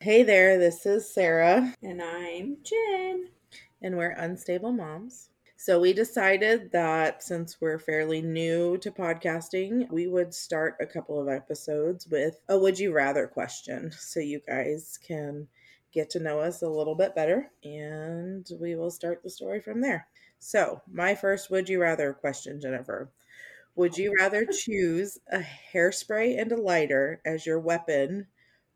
Hey there, this is Sarah, And I'm Jen. and we're Unstable Moms. So, we decided that since we're fairly new to podcasting, we would start a couple of episodes with a would you rather question so you guys can get to know us a little bit better, and we will start the story from there. So, my first would you rather question, Jennifer. Would you rather choose a hairspray and a lighter as your weapon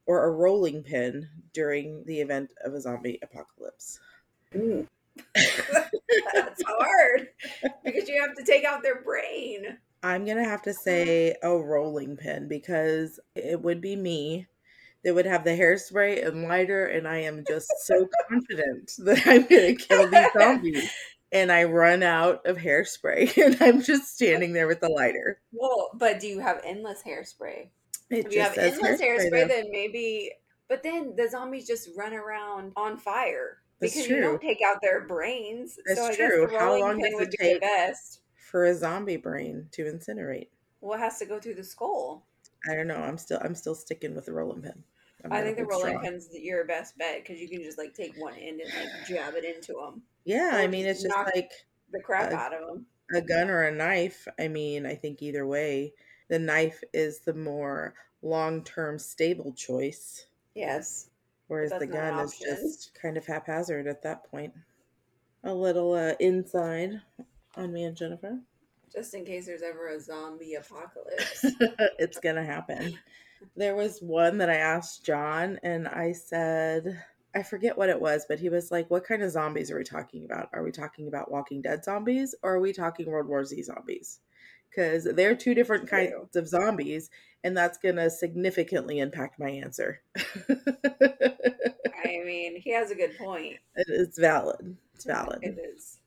or a rolling pin during the event of a zombie apocalypse? That's hard because you have to take out their brain. I'm going to have to uh-huh. say a rolling pin because it would be me that would have the hairspray and lighter, and I am just so confident that I'm going to kill these zombies. And I run out of hairspray, and I'm just standing there with the lighter. Well, but do you have endless hairspray? It If you have says endless hairspray, though. then maybe. But then the zombies just run around on fire That's because you don't take out their brains. That's so true. How long does it take? best. for a zombie brain to incinerate. Well, it has to go through the skull. I don't know. I'm still I'm still sticking with the rolling pin. I think the rolling strong. pin's your best bet because you can just like take one end and like jab it into them, Yeah, I mean it's just like the crap Uh, out of them. a gun or a knife. I mean, I think either way, the knife is the more long-term stable choice, Yes. whereas the that's gun is just kind of haphazard at that point. A little uh, inside on me and Jennifer. Just in case there's ever a zombie apocalypse. it's gonna happen. There was one that I asked John, and I said, I forget what it was, but he was like, What kind of zombies are we talking about? Are we talking about Walking Dead zombies or are we talking World War Z zombies? Because they're two different True. kinds of zombies, and that's gonna significantly impact my answer. I mean, he has a good point. it's valid. It's valid. It is.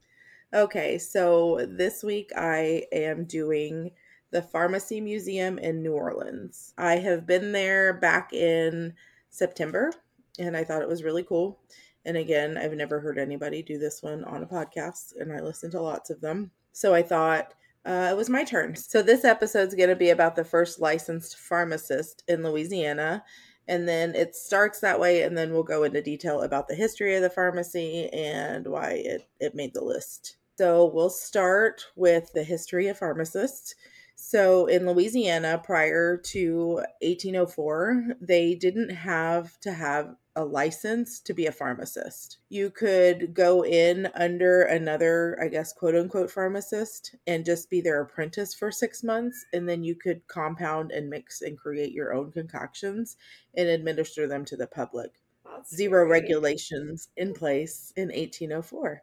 Okay, so this week I am doing the Pharmacy Museum in New Orleans. I have been there back in September and I thought it was really cool. And again, I've never heard anybody do this one on a podcast, and I listen to lots of them. So I thought uh, it was my turn. So this episode's going to be about the first licensed pharmacist in Louisiana. And then it starts that way, and then we'll go into detail about the history of the pharmacy and why it, it made the list. So we'll start with the history of pharmacists. So in Louisiana, prior to 1804, they didn't have to have a license to be a pharmacist. You could go in under another, I guess, quote unquote pharmacist and just be their apprentice for six months. And then you could compound and mix and create your own concoctions and administer them to the public. That's Zero scary. regulations in place in 1804.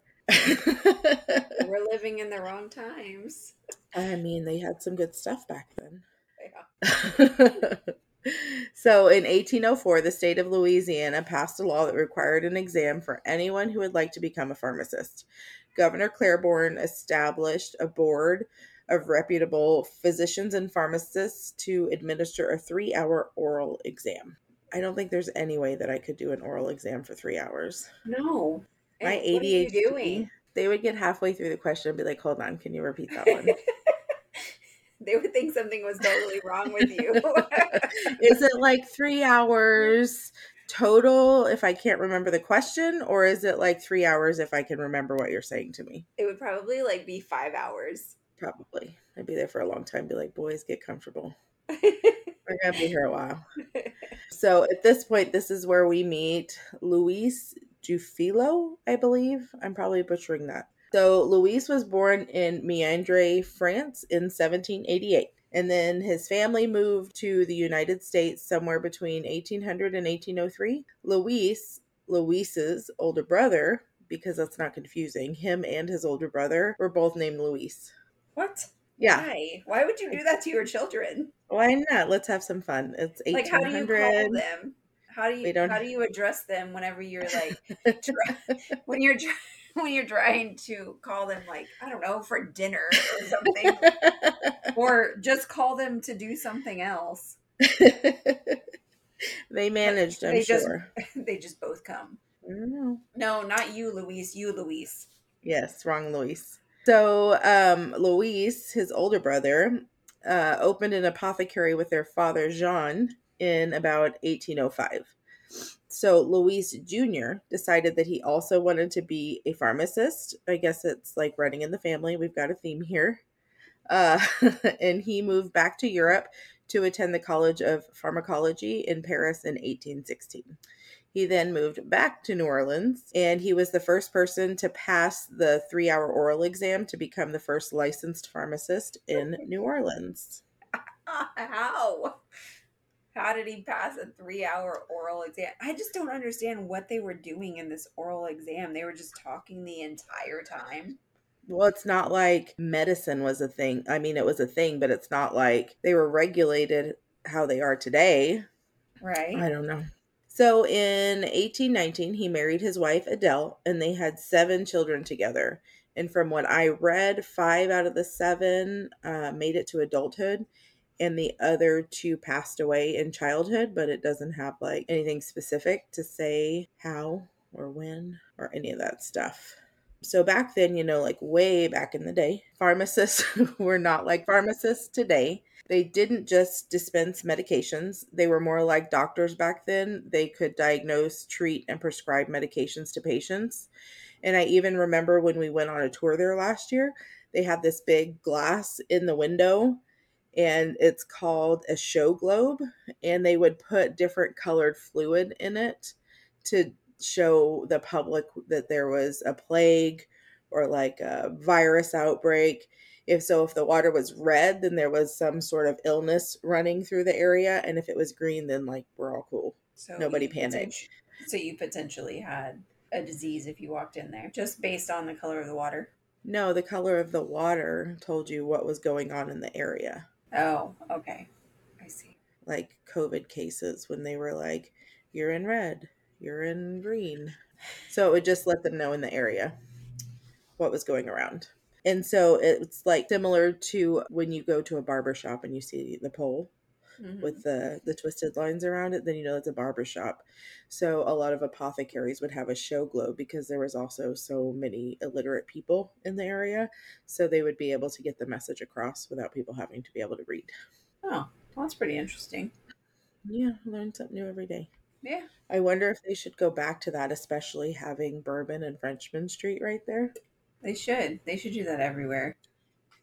We're living in the wrong times. I mean, they had some good stuff back then. Yeah. so in 1804, the state of Louisiana passed a law that required an exam for anyone who would like to become a pharmacist. Governor Claiborne established a board of reputable physicians and pharmacists to administer a three hour oral exam. I don't think there's any way that I could do an oral exam for three hours. No. My And what are you ADHD, doing? they would get halfway through the question and be like, hold on, can you repeat that one? they would think something was totally wrong with you. is it like three hours total if I can't remember the question, or is it like three hours if I can remember what you're saying to me? it would probably like be five hours. Probably. I'd be there for a long time. Be like, boys, get comfortable. We're gonna be here a while. So at this point, this is where we meet Luis Jufilo, I believe. I'm probably butchering that. So Luis was born in Meandre, France in 1788. And then his family moved to the United States somewhere between 1800 and 1803. Luis, Luis's older brother, because that's not confusing, him and his older brother were both named Luis. what? Yeah, Why? Why would you do that to your children? why not? Let's have some fun. It's Like, how do you 1800. call them? How do you how do you address them whenever you're like when you're when you're trying to call them like I don't know for dinner or something, or just call them to do something else? they managed, I'm They just- sure. they just both come. I. No, not you, Luis. You, Luis. Yes, wrong Luis. So, um, Luis, his older brother, uh, opened an apothecary with their father Jean in about 1805. So Luis Jr. decided that he also wanted to be a pharmacist. I guess it's like running in the family. We've got a theme here. Uh, and he moved back to Europe to attend the College of Pharmacology in Paris in 1816. He then moved back to New Orleans, and he was the first person to pass the three hour oral exam to become the first licensed pharmacist in New Orleans. How? How did he pass a three hour oral exam? I just don't understand what they were doing in this oral exam. They were just talking the entire time. Well, it's not like medicine was a thing. I mean, it was a thing, but it's not like they were regulated how they are today. Right. I don't know. So in 1819, he married his wife Adele, and they had seven children together. And from what I read, five out of the seven uh, made it to adulthood, and the other two passed away in childhood, but it doesn't have like anything specific to say how or when or any of that stuff. So back then, you know, like way back in the day, pharmacists were not like pharmacists today. They didn't just dispense medications, they were more like doctors back then. They could diagnose, treat, and prescribe medications to patients. And I even remember when we went on a tour there last year, they had this big glass in the window and it's called a show globe and they would put different colored fluid in it to show the public that there was a plague or like a virus outbreak. If so if the water was red then there was some sort of illness running through the area and if it was green then like we're all cool. So nobody you panic So you potentially had a disease if you walked in there just based on the color of the water. no the color of the water told you what was going on in the area Oh, okay. I see. like COVID cases when they were like, you're in red, you're in green. So it would just let them know in the area what was going around. And so it's like similar to when you go to a barber shop and you see the pole Mhm. with the the twisted lines around it, then you know it's a barber shop. So a lot of apothecaries would have a show globe because there was also so many illiterate people in the area, so they would be able to get the message across without people having to be able to read. Oh, well, that's pretty interesting. Yeah, learn something new every day. Yeah. I wonder if they should go back to that, especially having Bourbon and Frenchman Street right there. They should. They should do that everywhere.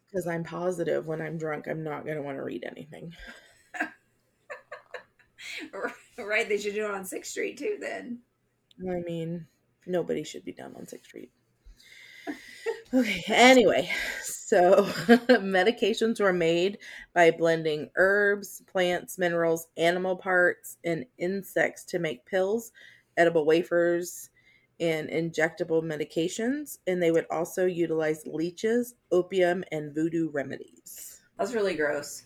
Because I'm positive when I'm drunk, I'm not going to want to read anything. right. They should do it on 6th Street too then. I mean, nobody should be down on 6th Street. Okay, anyway, so medications were made by blending herbs, plants, minerals, animal parts, and insects to make pills, edible wafers, and injectable medications. And they would also utilize leeches, opium, and voodoo remedies. That's really gross.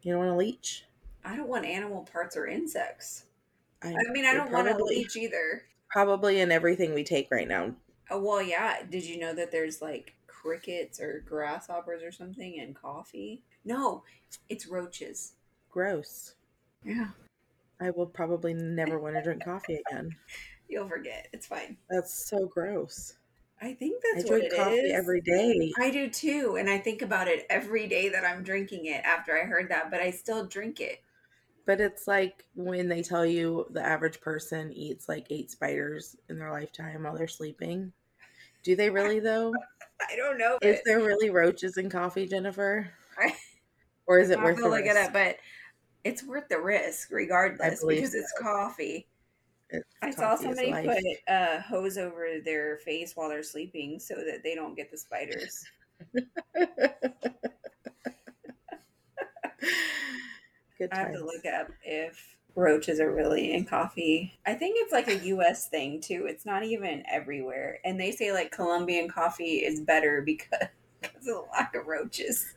You don't want a leech? I don't want animal parts or insects. I, I mean, I don't want to probably- leech either. Probably in everything we take right now. Oh, well, yeah. Did you know that there's like crickets or grasshoppers or something in coffee? No, it's roaches. Gross. Yeah. I will probably never want to drink coffee again. You'll forget. It's fine. That's so gross. I think I that's what drink it coffee is. every day. I do too, and I think about it every day that I'm drinking it after I heard that, but I still drink it. But it's like when they tell you the average person eats like eight spiders in their lifetime while they're sleeping. Do they really though? I don't know. Is there really roaches in coffee, Jennifer? I- Or is it worth the look it but it's worth the risk regardless because it's coffee. It's I saw somebody put a hose over their face while they're sleeping so that they don't get the spiders. Good I have to look up if roaches are really in coffee. I think it's like a US thing too. It's not even everywhere. And they say like Colombian coffee is better because, because of the lack of roaches.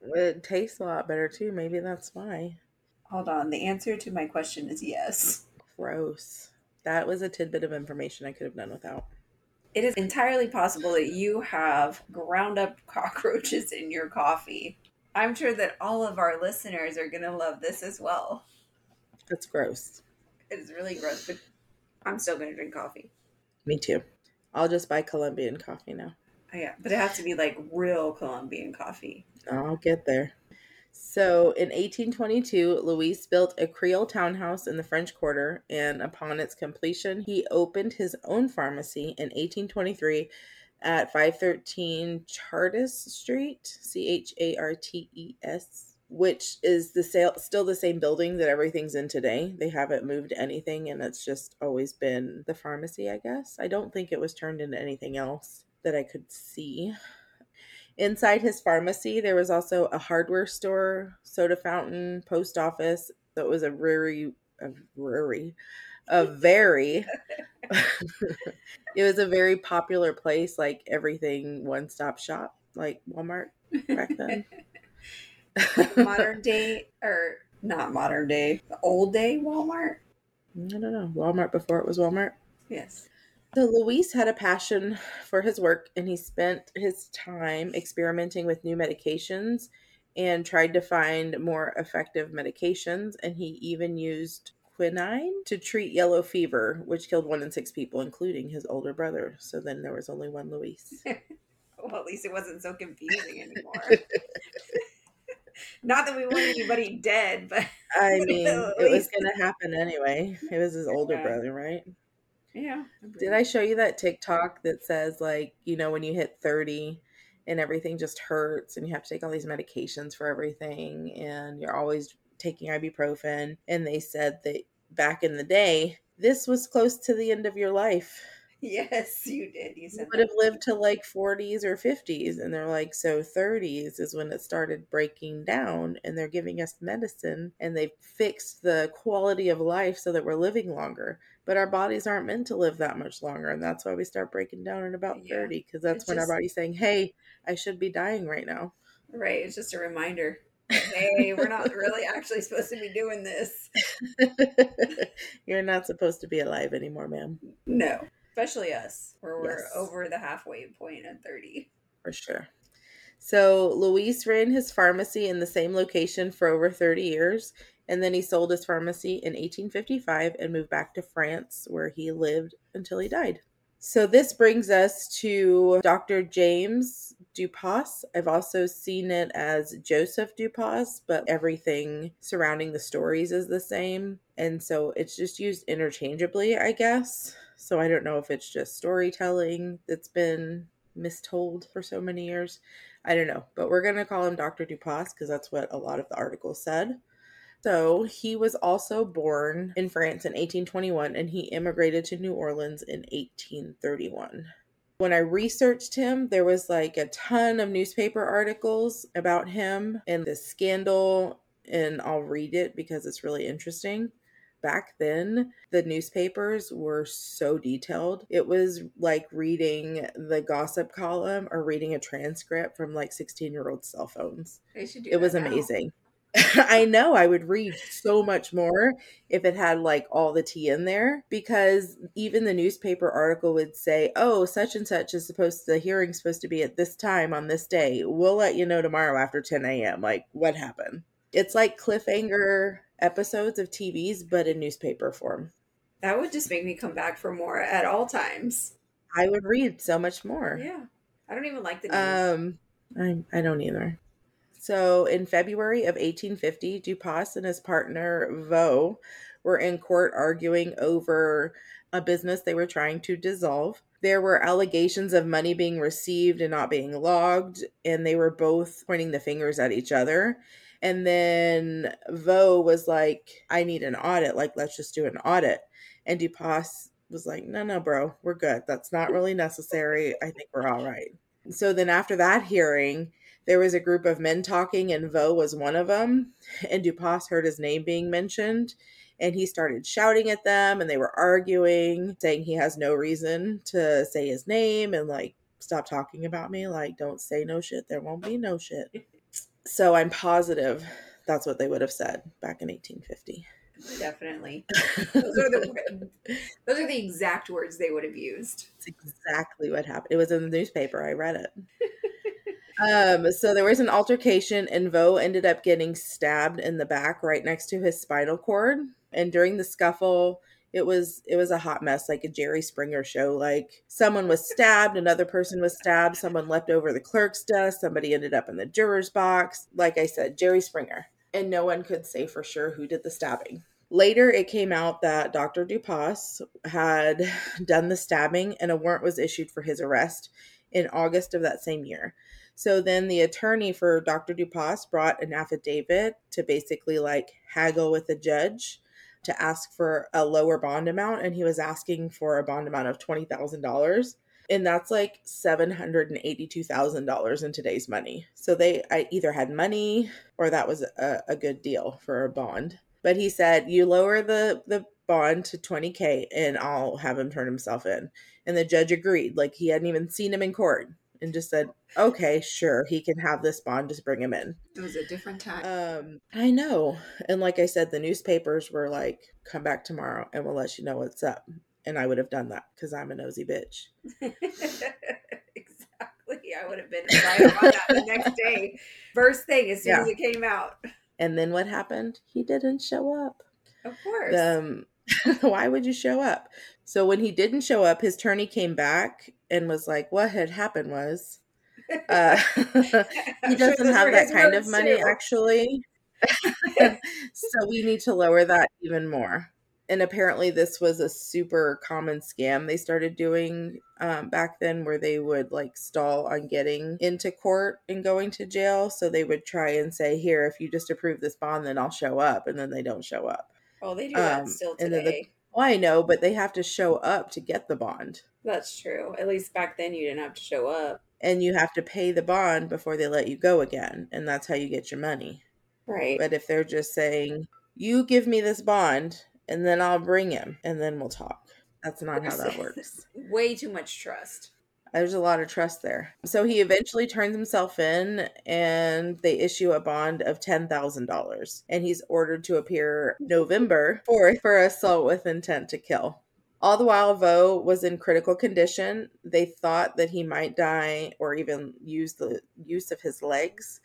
It tastes a lot better too. Maybe that's why. Hold on. The answer to my question is yes. Gross. That was a tidbit of information I could have done without. It is entirely possible that you have ground up cockroaches in your coffee. I'm sure that all of our listeners are going to love this as well. That's gross. It is really gross, but I'm still going to drink coffee. Me too. I'll just buy Colombian coffee now. Oh, yeah, but it has to be like real Colombian coffee. I'll get there. So in 1822, Louis built a Creole townhouse in the French Quarter, and upon its completion, he opened his own pharmacy in 1823 at 513 Chartres Street, C H A R T E S, which is the sale, still the same building that everything's in today. They haven't moved anything, and it's just always been the pharmacy, I guess. I don't think it was turned into anything else that I could see. Inside his pharmacy, there was also a hardware store, soda fountain, post office. That was a very, a very, a very, it was a very popular place, like everything one stop shop, like Walmart back then. modern day, or not modern day, the old day Walmart? I don't know. Walmart before it was Walmart? Yes. So Luis had a passion for his work and he spent his time experimenting with new medications and tried to find more effective medications and he even used quinine to treat yellow fever which killed one in six people including his older brother so then there was only one Luis. well at least it wasn't so confusing anymore not that we want anybody dead but I mean it was going to happen anyway it was his older yeah. brother right yeah. Did I show you that TikTok that says like, you know, when you hit 30 and everything just hurts and you have to take all these medications for everything and you're always taking ibuprofen and they said that back in the day, this was close to the end of your life. Yes, you did. You said would have lived to like 40s or 50s. And they're like, so 30s is when it started breaking down, and they're giving us medicine and they've fixed the quality of life so that we're living longer. But our bodies aren't meant to live that much longer. And that's why we start breaking down at about yeah. 30, because that's it's when just... our body's saying, hey, I should be dying right now. Right. It's just a reminder. Hey, we're not really actually supposed to be doing this. You're not supposed to be alive anymore, ma'am. No especially us, where we're yes. over the halfway point at 30. For sure. So Luis ran his pharmacy in the same location for over 30 years, and then he sold his pharmacy in 1855 and moved back to France, where he lived until he died. So this brings us to Dr. James Dupas. I've also seen it as Joseph Dupas, but everything surrounding the stories is the same. And so it's just used interchangeably, I guess. So I don't know if it's just storytelling that's been mistold for so many years. I don't know, but we're going to call him Dr. Dupas because that's what a lot of the articles said. So he was also born in France in 1821 and he immigrated to New Orleans in 1831. When I researched him, there was like a ton of newspaper articles about him and the scandal, and I'll read it because it's really interesting. Back then the newspapers were so detailed. It was like reading the gossip column or reading a transcript from like 16 year old cell phones. They should do it was amazing I know I would read so much more if it had like all the tea in there because even the newspaper article would say, "Oh, such and such is supposed to, the hearing's supposed to be at this time on this day. We'll let you know tomorrow after 10 a.m." Like, what happened? It's like cliffhanger episodes of TVs, but in newspaper form. That would just make me come back for more at all times. I would read so much more. Yeah. I don't even like the news. Um, I, I don't either. So in February of 1850, Dupas and his partner Vaux were in court arguing over a business they were trying to dissolve. There were allegations of money being received and not being logged, and they were both pointing the fingers at each other. And then Vaux was like, I need an audit. Like, let's just do an audit. And Dupas was like, no, no, bro, we're good. That's not really necessary. I think we're all right. So then after that hearing, there was a group of men talking, and Vaux was one of them. And Dupas heard his name being mentioned, and he started shouting at them, and they were arguing, saying he has no reason to say his name and like, stop talking about me. Like, don't say no shit. There won't be no shit. So I'm positive that's what they would have said back in 1850. Definitely. Those are the those are the exact words they would have used. It's exactly what happened. It was in the newspaper. I read it. Um, so there was an altercation, and Vaux ended up getting stabbed in the back right next to his spinal cord. And during the scuffle, it was it was a hot mess like a jerry springer show. Like someone was stabbed another person was stabbed someone leapt over the clerk's desk somebody ended up in the juror's box. Like i said jerry springer. And no one could say for sure who did the stabbing. Later it came out that dr dupas had done the stabbing and a warrant was issued for his arrest in august of that same year so then the attorney for dr dupas brought an affidavit to basically like haggle with the judge to ask for a lower bond amount and he was asking for a bond amount of $20,000 and that's like $782,000 in today's money. So they I either had money or that was a, a good deal for a bond. But he said, "You lower the the bond to 20k and I'll have him turn himself in." And the judge agreed. Like he hadn't even seen him in court and just said, "Okay, sure, he can have this bond. Just bring him in." It was a different time. Um, I know, and like I said, the newspapers were like, "Come back tomorrow, and we'll let you know what's up." And I would have done that because I'm a nosy bitch. exactly. I would have been right on that the next day, first thing as soon Yeah. as it came out. And then what happened? He didn't show up. Of course. Um, why would you show up? So when he didn't show up, his attorney came back and was like, "What had happened was." Uh, he doesn't those have that kind of money too. actually so we need to lower that even more and apparently this was a super common scam they started doing um, back then where they would like stall on getting into court and going to jail so they would try and say here if you just approve this bond then i'll show up and then they don't show up Oh, they do that Um, still and today. Well i know but they have to show up to get the bond That's true. At least back then you didn't have to show up. and you have to pay the bond before they let you go again and that's how you get your money Right. But if they're just saying, you give me this bond and then I'll bring him and then we'll talk, that's not how that works. Way too much trust. There's a lot of trust there. So he eventually turns himself in and they issue a bond of $10,000 and he's ordered to appear November 4th for assault with intent to kill. All the while, Vaux was in critical condition. They thought that he might die or even use the use of his legs.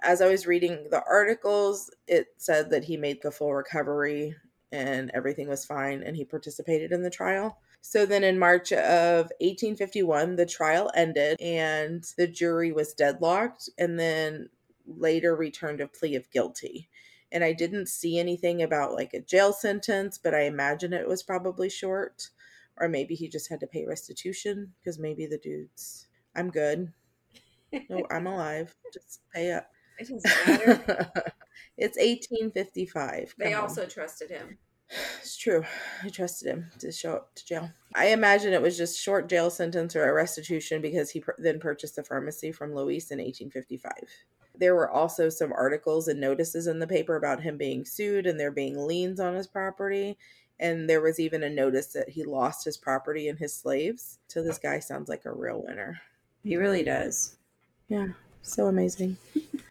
As I was reading the articles, it said that he made the full recovery and everything was fine and he participated in the trial. So then in March of 1851, the trial ended and the jury was deadlocked and then later returned a plea of guilty. And I didn't see anything about like a jail sentence, but I imagine it was probably short. Or maybe he just had to pay restitution because maybe the dude's, I'm good. No, I'm alive. Just pay up. It doesn't matter. it's 1855. they Come on. also trusted him. It's true. I trusted him to show up to jail. I imagine it was just short jail sentence or a restitution because he pur- then purchased the pharmacy from Luis in 1855. There were also some articles and notices in the paper about him being sued and there being liens on his property. And there was even a notice that he lost his property and his slaves. So this guy sounds like a real winner. He really does. Yeah, so amazing.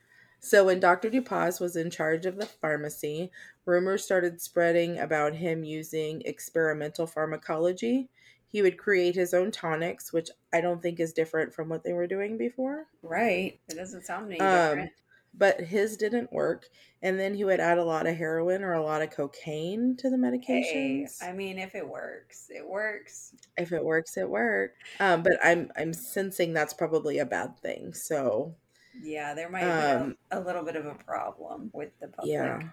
so when Dr. Dupas was in charge of the pharmacy, rumors started spreading about him using experimental pharmacology. He would create his own tonics, which I don't think is different from what they were doing before. Right. It doesn't sound any Um, different. But his didn't work. And then he would add a lot of heroin or a lot of cocaine to the Hey, medications. I mean, if it works, it works. if it works, it works. Um, but I'm I'm sensing that's probably a bad thing. So Yeah, there might Um, be a, a little bit of a problem with the public. Yeah.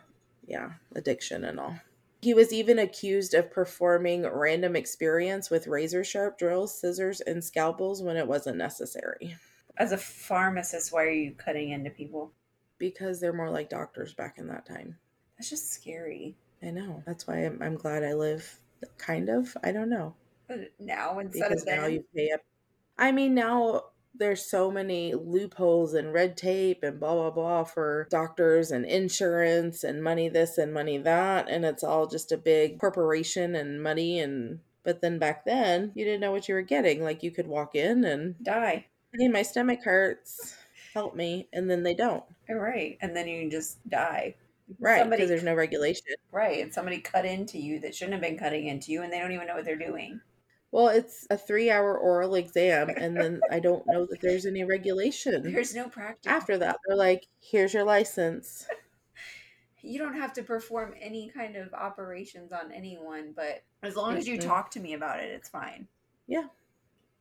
Yeah. Addiction and all. He was even accused of performing random experience with razor sharp drills, scissors, and scalpels when it wasn't necessary As a pharmacist, why are you cutting into people? because they're more like doctors back in that time. That's just scary. I know. That's why I'm, I'm glad I live kind of. I don't know. But now instead Because of now then, you pay up. I mean, now there's so many loopholes and red tape and blah, blah, blah for doctors and insurance and money this and money that. And it's all just a big corporation and money. And, but then back then, you didn't know what you were getting. Like you could walk in and, die. hey, my stomach hurts. Help me. And then they don't. All right, and then you just die. Right. Because there's no regulation. Right, and somebody cut into you that shouldn't have been cutting into you, and they don't even know what they're doing. Well, it's a three hour oral exam. And then I don't know that there's any regulation. There's no practice. After that, they're like, here's your license. you don't have to perform any kind of operations on anyone, but as long as you talk to me about it, it's fine.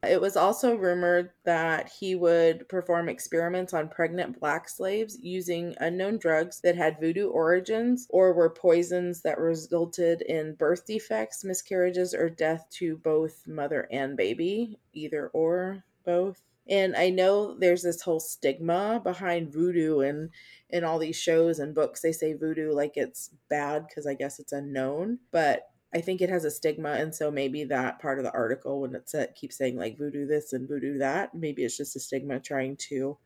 It was also rumored that he would perform experiments on pregnant black slaves using unknown drugs that had voodoo origins or were poisons that resulted in birth defects, miscarriages, or death to both mother and baby, either or both. And I know there's this whole stigma behind voodoo and in all these shows and books they say voodoo like it's bad because I guess it's unknown, but I think it has a stigma, and so maybe that part of the article, when it said, keeps saying like voodoo this and voodoo that, maybe it's just a stigma trying to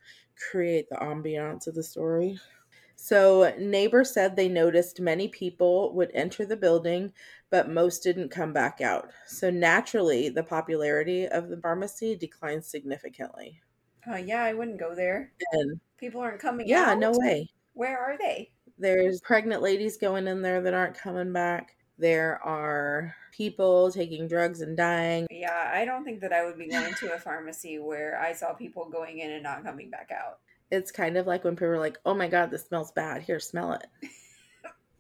create the ambiance of the story. So, neighbors said they noticed many people would enter the building, but most didn't come back out. So, naturally, the popularity of the pharmacy declined significantly. Uh, yeah, I wouldn't go there. And People aren't coming yeah, out. no way. Where are they? There's pregnant ladies going in there that aren't coming back. There are people taking drugs and dying. Yeah, I don't think that I would be going to a pharmacy where I saw people going in and not coming back out. It's kind of like when people are like, "Oh my god, this smells bad. Here, smell it."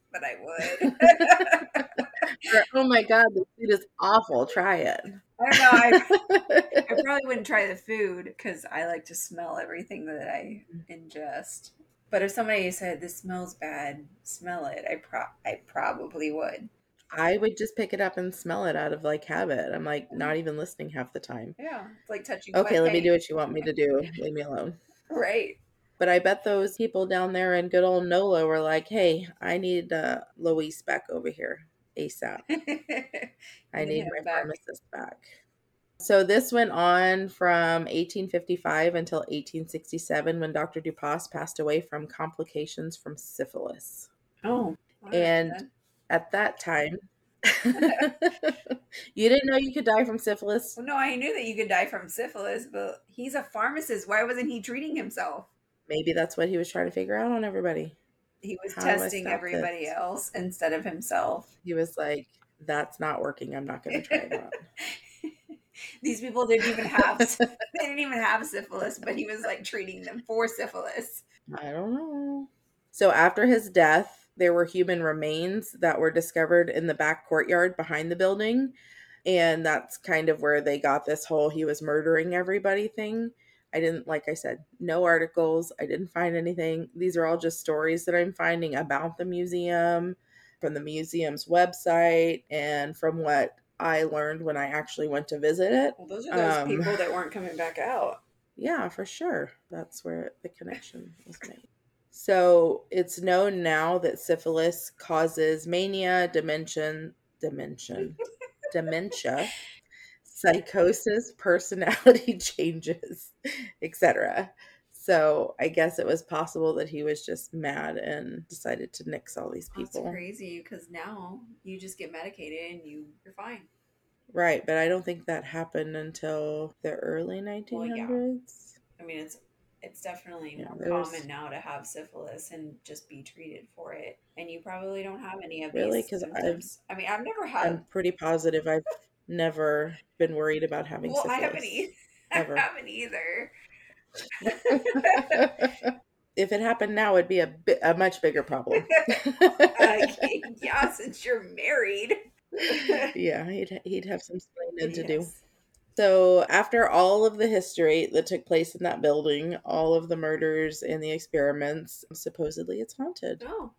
But I would. Or, "Oh my god, the food is awful. Try it." I don't know. I, I probably wouldn't try the food because I like to smell everything that I ingest. But if somebody said this smells bad, smell it, I pro I probably would. I would just pick it up and smell it out of like habit. I'm like not even listening half the time. Yeah, it's like touching. Okay, let me do what you want me to do. Leave me alone. Right. But I bet those people down there in good old NOLA were like, "Hey, I need uh, Louise back over here ASAP. I need my back." pharmacist back." So this went on from 1855 until 1867 when Dr. Dupas passed away from complications from syphilis. oh. And-. At that time, you didn't know you could die from syphilis? Well, no, I knew that you could die from syphilis, but he's a pharmacist. Why wasn't he treating himself? Maybe that's what he was trying to figure out on everybody. He was How testing everybody this? else instead of himself. He was like, "That's not working. I'm not going to try that." These people didn't even have they didn't even have syphilis, but he was like treating them for syphilis. I don't know. So after his death, there were human remains that were discovered in the back courtyard behind the building. And that's kind of where they got this whole he was murdering everybody thing. I didn't, like I said, no articles. I didn't find anything. These are all just stories that I'm finding about the museum from the museum's website and from what I learned when I actually went to visit it. Well, those are those Um, people that weren't coming back out. Yeah, for sure. That's where the connection was made. So it's known now that syphilis causes mania, dimension, dimension, dementia, psychosis, personality changes, etc. So I guess it was possible that he was just mad and decided to nix all these That's people. crazy because now you just get medicated and you you're fine. Right, but I don't think that happened until the early 1900s. Well, yeah. I mean, it's it's definitely Yeah, more common now to have syphilis and just be treated for it. And you probably don't have any of Really? these 'Cause I've- symptoms. I mean, I've never had. I'm pretty positive I've never been worried about having well, syphilis. I haven't either. I haven't either. if it happened now, it'd be a bi- a much bigger problem. Like, yeah, since you're married. yeah, he'd he'd have some explaining to do. So after all of the history that took place in that building, all of the murders and the experiments, supposedly it's haunted. Oh,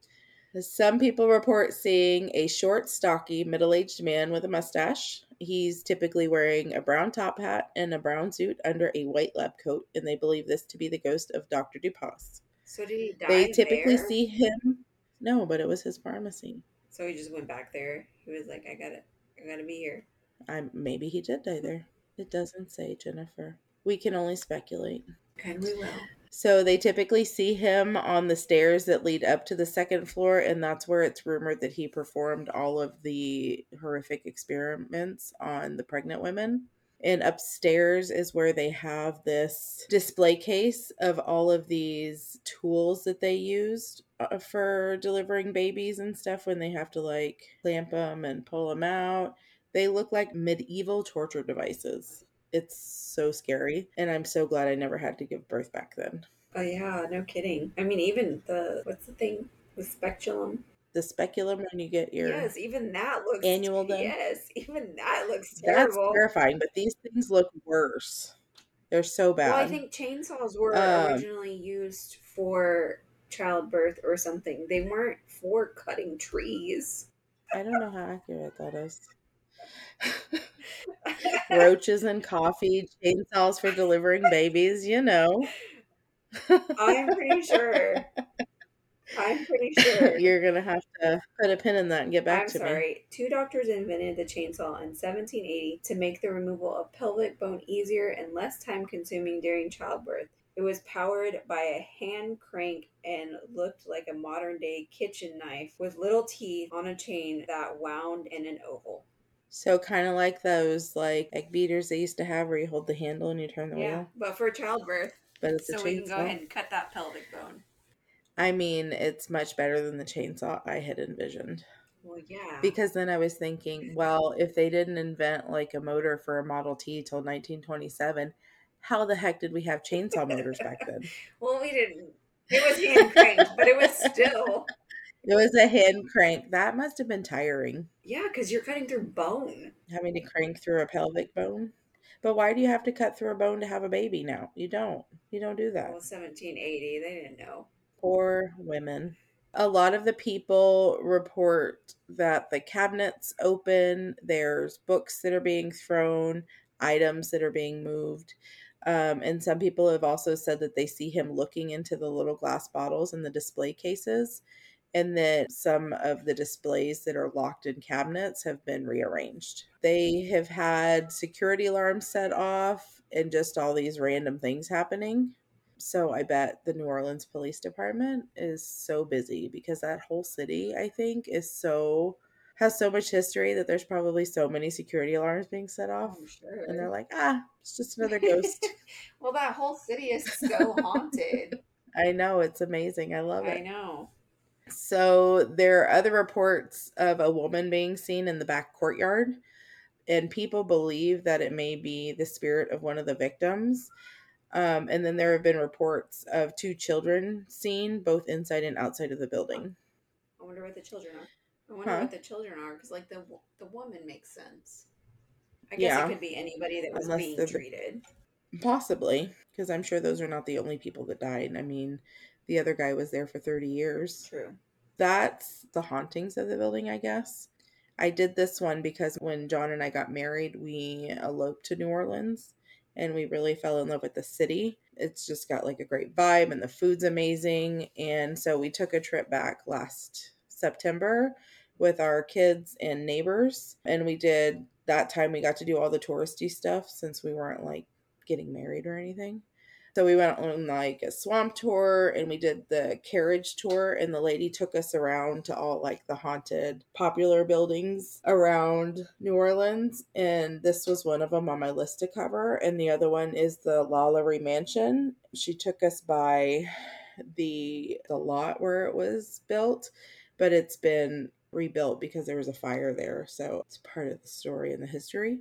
Some people report seeing a short, stocky, middle aged man with a mustache. He's typically wearing a brown top hat and a brown suit under a white lab coat, and they believe this to be the ghost of Dr. Dupas. so did he die They typically there? see him. No, but it was his pharmacy. So he just went back there. He was like, "I gotta, I gotta be here." I maybe he did die there. It doesn't say, Jennifer. We can only speculate. And we will. So they typically see him on the stairs that lead up to the second floor, and that's where it's rumored that he performed all of the horrific experiments on the pregnant women. And upstairs is where they have this display case of all of these tools that they used uh, for delivering babies and stuff when they have to like clamp them and pull them out. They look like medieval torture devices. It's so scary, and I'm so glad I never had to give birth back then. Oh yeah, no kidding. I mean, even the what's the thing The speculum. The speculum when you get your Yes, even that looks annual done. Yes, even that looks terrible. That's terrifying, but these things look worse. They're so bad. Well, I think chainsaws were Um, originally used for childbirth or something. They weren't for cutting trees. I don't know how accurate that is. Roaches and coffee, chainsaws for delivering babies, you know. I'm pretty sure. I'm pretty sure. You're gonna have to put a pin in that and get back I'm to me. sorry. Two doctors invented the chainsaw in 1780 to make the removal of pelvic bone easier and less time consuming during childbirth. It was powered by a hand crank and looked like a modern day kitchen knife with little teeth on a chain that wound in an oval. So kind of like those like egg beaters they used to have where you hold the handle and you turn the Yeah, wheel, but for childbirth, but it's a so we can go ahead and cut that pelvic bone. I mean, it's much better than the chainsaw I had envisioned. Well, yeah. Because then I was thinking, well, if they didn't invent like a motor for a Model T till 1927, how the heck did we have chainsaw motors back then? well, we didn't. It was hand cranked, but it was still. It was a hand crank. That must have been tiring, Yeah, because you're cutting through bone. having to crank through a pelvic bone. But why do you have to cut through a bone to have a baby now? You don't. You don't do that. Well, 1780, they didn't know. Poor women. A lot of the people report that the cabinets open, there's books that are being thrown, items that are being moved. Um, and some people have also said that they see him looking into the little glass bottles in the display cases, and that some of the displays that are locked in cabinets have been rearranged. They have had security alarms set off and just all these random things happening. So I bet the New Orleans Police Department is so busy because that whole city, I think, is so has so much history that there's probably so many security alarms being set off. I'm sure. And they're like, ah, it's just another ghost. well, that whole city is so haunted. I know, it's amazing. I love it. I know. So there are other reports of a woman being seen in the back courtyard, and people believe that it may be the spirit of one of the victims. Um, and then there have been reports of two children seen both inside and outside of the building. I wonder what the children are. I wonder Huh? what the children are because, like, the the woman makes sense. I guess Yeah. it could be anybody that was Unless being treated. Possibly, because I'm sure those are not the only people that died. I mean, the other guy was there for 30 years. True. That's the hauntings of the building, I guess. I did this one because when John and I got married, we eloped to New Orleans and we really fell in love with the city. It's just got like a great vibe and the food's amazing. And so we took a trip back last September with our kids and neighbors. And we did that time we got to do all the touristy stuff since we weren't like getting married or anything. So we went on like a swamp tour and we did the carriage tour and the lady took us around to all like the haunted popular buildings around New Orleans and this was one of them on my list to cover and the other one is the Lalaurie Mansion. She took us by the the lot where it was built, but it's been rebuilt because there was a fire there. So it's part of the story and the history.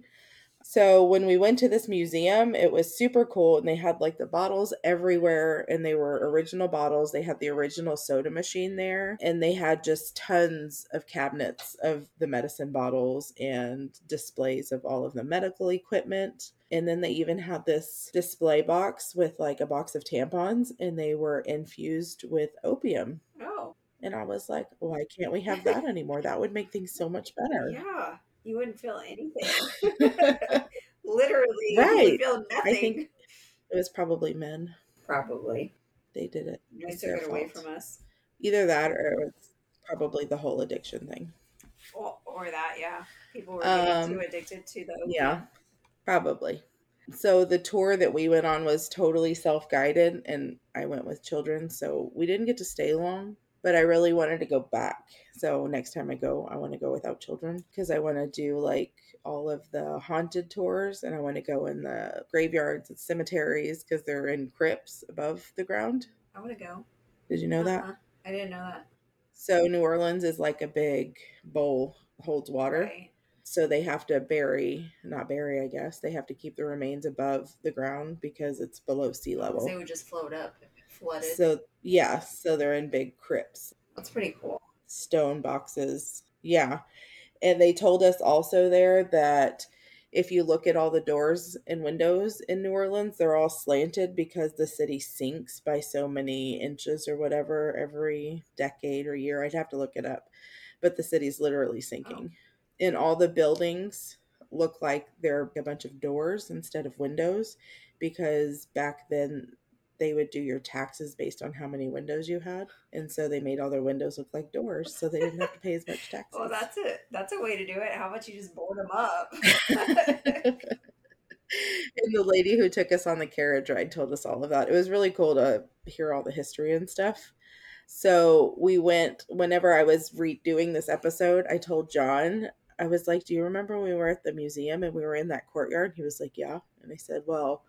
So when we went to this museum, it was super cool and they had like the bottles everywhere and they were original bottles. They had the original soda machine there and they had just tons of cabinets of the medicine bottles and displays of all of the medical equipment. And then they even had this display box with like a box of tampons and they were infused with opium. Oh, And I was like, why can't we have that anymore? That would make things so much better. yeah. You wouldn't feel anything. Literally, Right. would feel nothing. I think it was probably men. Probably. They did it. They It's took their it away from us. Either that or it was probably the whole addiction thing. Or, or that, yeah. People were getting Um, too addicted to the Yeah, probably. So the tour that we went on was totally self guided, and I went with children, so we didn't get to stay long. But I really wanted to go back. So next time I go, I want to go without children because I want to do like all of the haunted tours, and I want to go in the graveyards and cemeteries because they're in crypts above the ground. I want to go. Did you know that? Uh-huh. I didn't know that. So New Orleans is like a big bowl holds water. Right. So they have to bury, not bury, I guess. They have to keep the remains above the ground because it's below sea level. They would just float up if flooded. So yeah, so they're in big crypts. That's pretty cool. Stone boxes. Yeah. And they told us also there that if you look at all the doors and windows in New Orleans, they're all slanted because the city sinks by so many inches or whatever every decade or year. I'd have to look it up. But the city's literally sinking. Oh. And all the buildings look like they're a bunch of doors instead of windows because back then they would do your taxes based on how many windows you had and so they made all their windows look like doors so they didn't have to pay as much taxes. well that's it. That's a way to do it. How about you just board them up? And the lady who took us on the carriage ride told us all of that. It was really cool to hear all the history and stuff. So we went whenever i was redoing this episode i told john i was like do you remember when we were at the museum and we were in that courtyard? He was like yeah. And i said well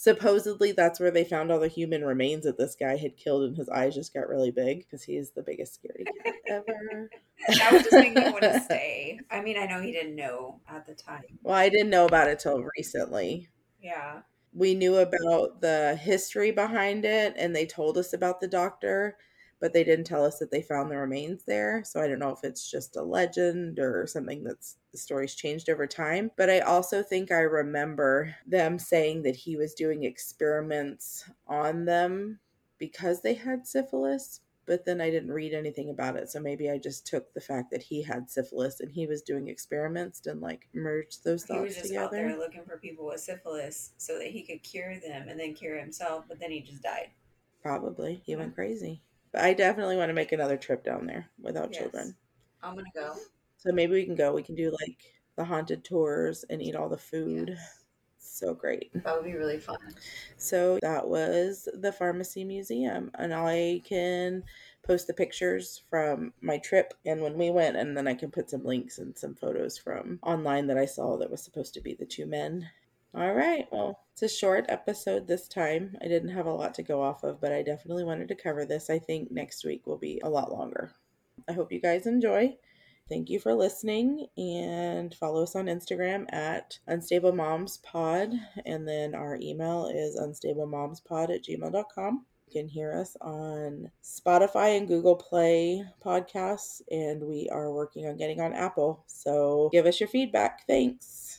supposedly that's where they found all the human remains that this guy had killed and his eyes just got really big because he's the biggest scary cat ever. That would just make me want to stay. I mean i know he didn't know at the time. Well i didn't know about it till recently. Yeah. We knew about the history behind it and they told us about the doctor but they didn't tell us that they found the remains there. So I don't know if it's just a legend or something that's the story's changed over time. But I also think I remember them saying that he was doing experiments on them because they had syphilis. But then I didn't read anything about it. So maybe I just took the fact that he had syphilis and he was doing experiments and like merged those thoughts together. He was just together. out there looking for people with syphilis so that he could cure them and then cure himself. But then he just died. Probably. He yeah. went crazy. But I definitely want to make another trip down there without yes. children. I'm gonna go. So maybe we can go. We can do like the haunted tours and eat all the food. Yes. So great. That would be really fun. So that was the pharmacy museum, and I can post the pictures from my trip and when we went, and then I can put some links and some photos from online that I saw that was supposed to be the two men all right. Well, it's a short episode this time. I didn't have a lot to go off of, but I definitely wanted to cover this. I think next week will be a lot longer. I hope you guys enjoy. Thank you for listening and follow us on Instagram at Unstable Moms Pod. And then our email is unstablemomspod at gmail.com. You can hear us on Spotify and Google Play podcasts, and we are working on getting on Apple. So give us your feedback. Thanks.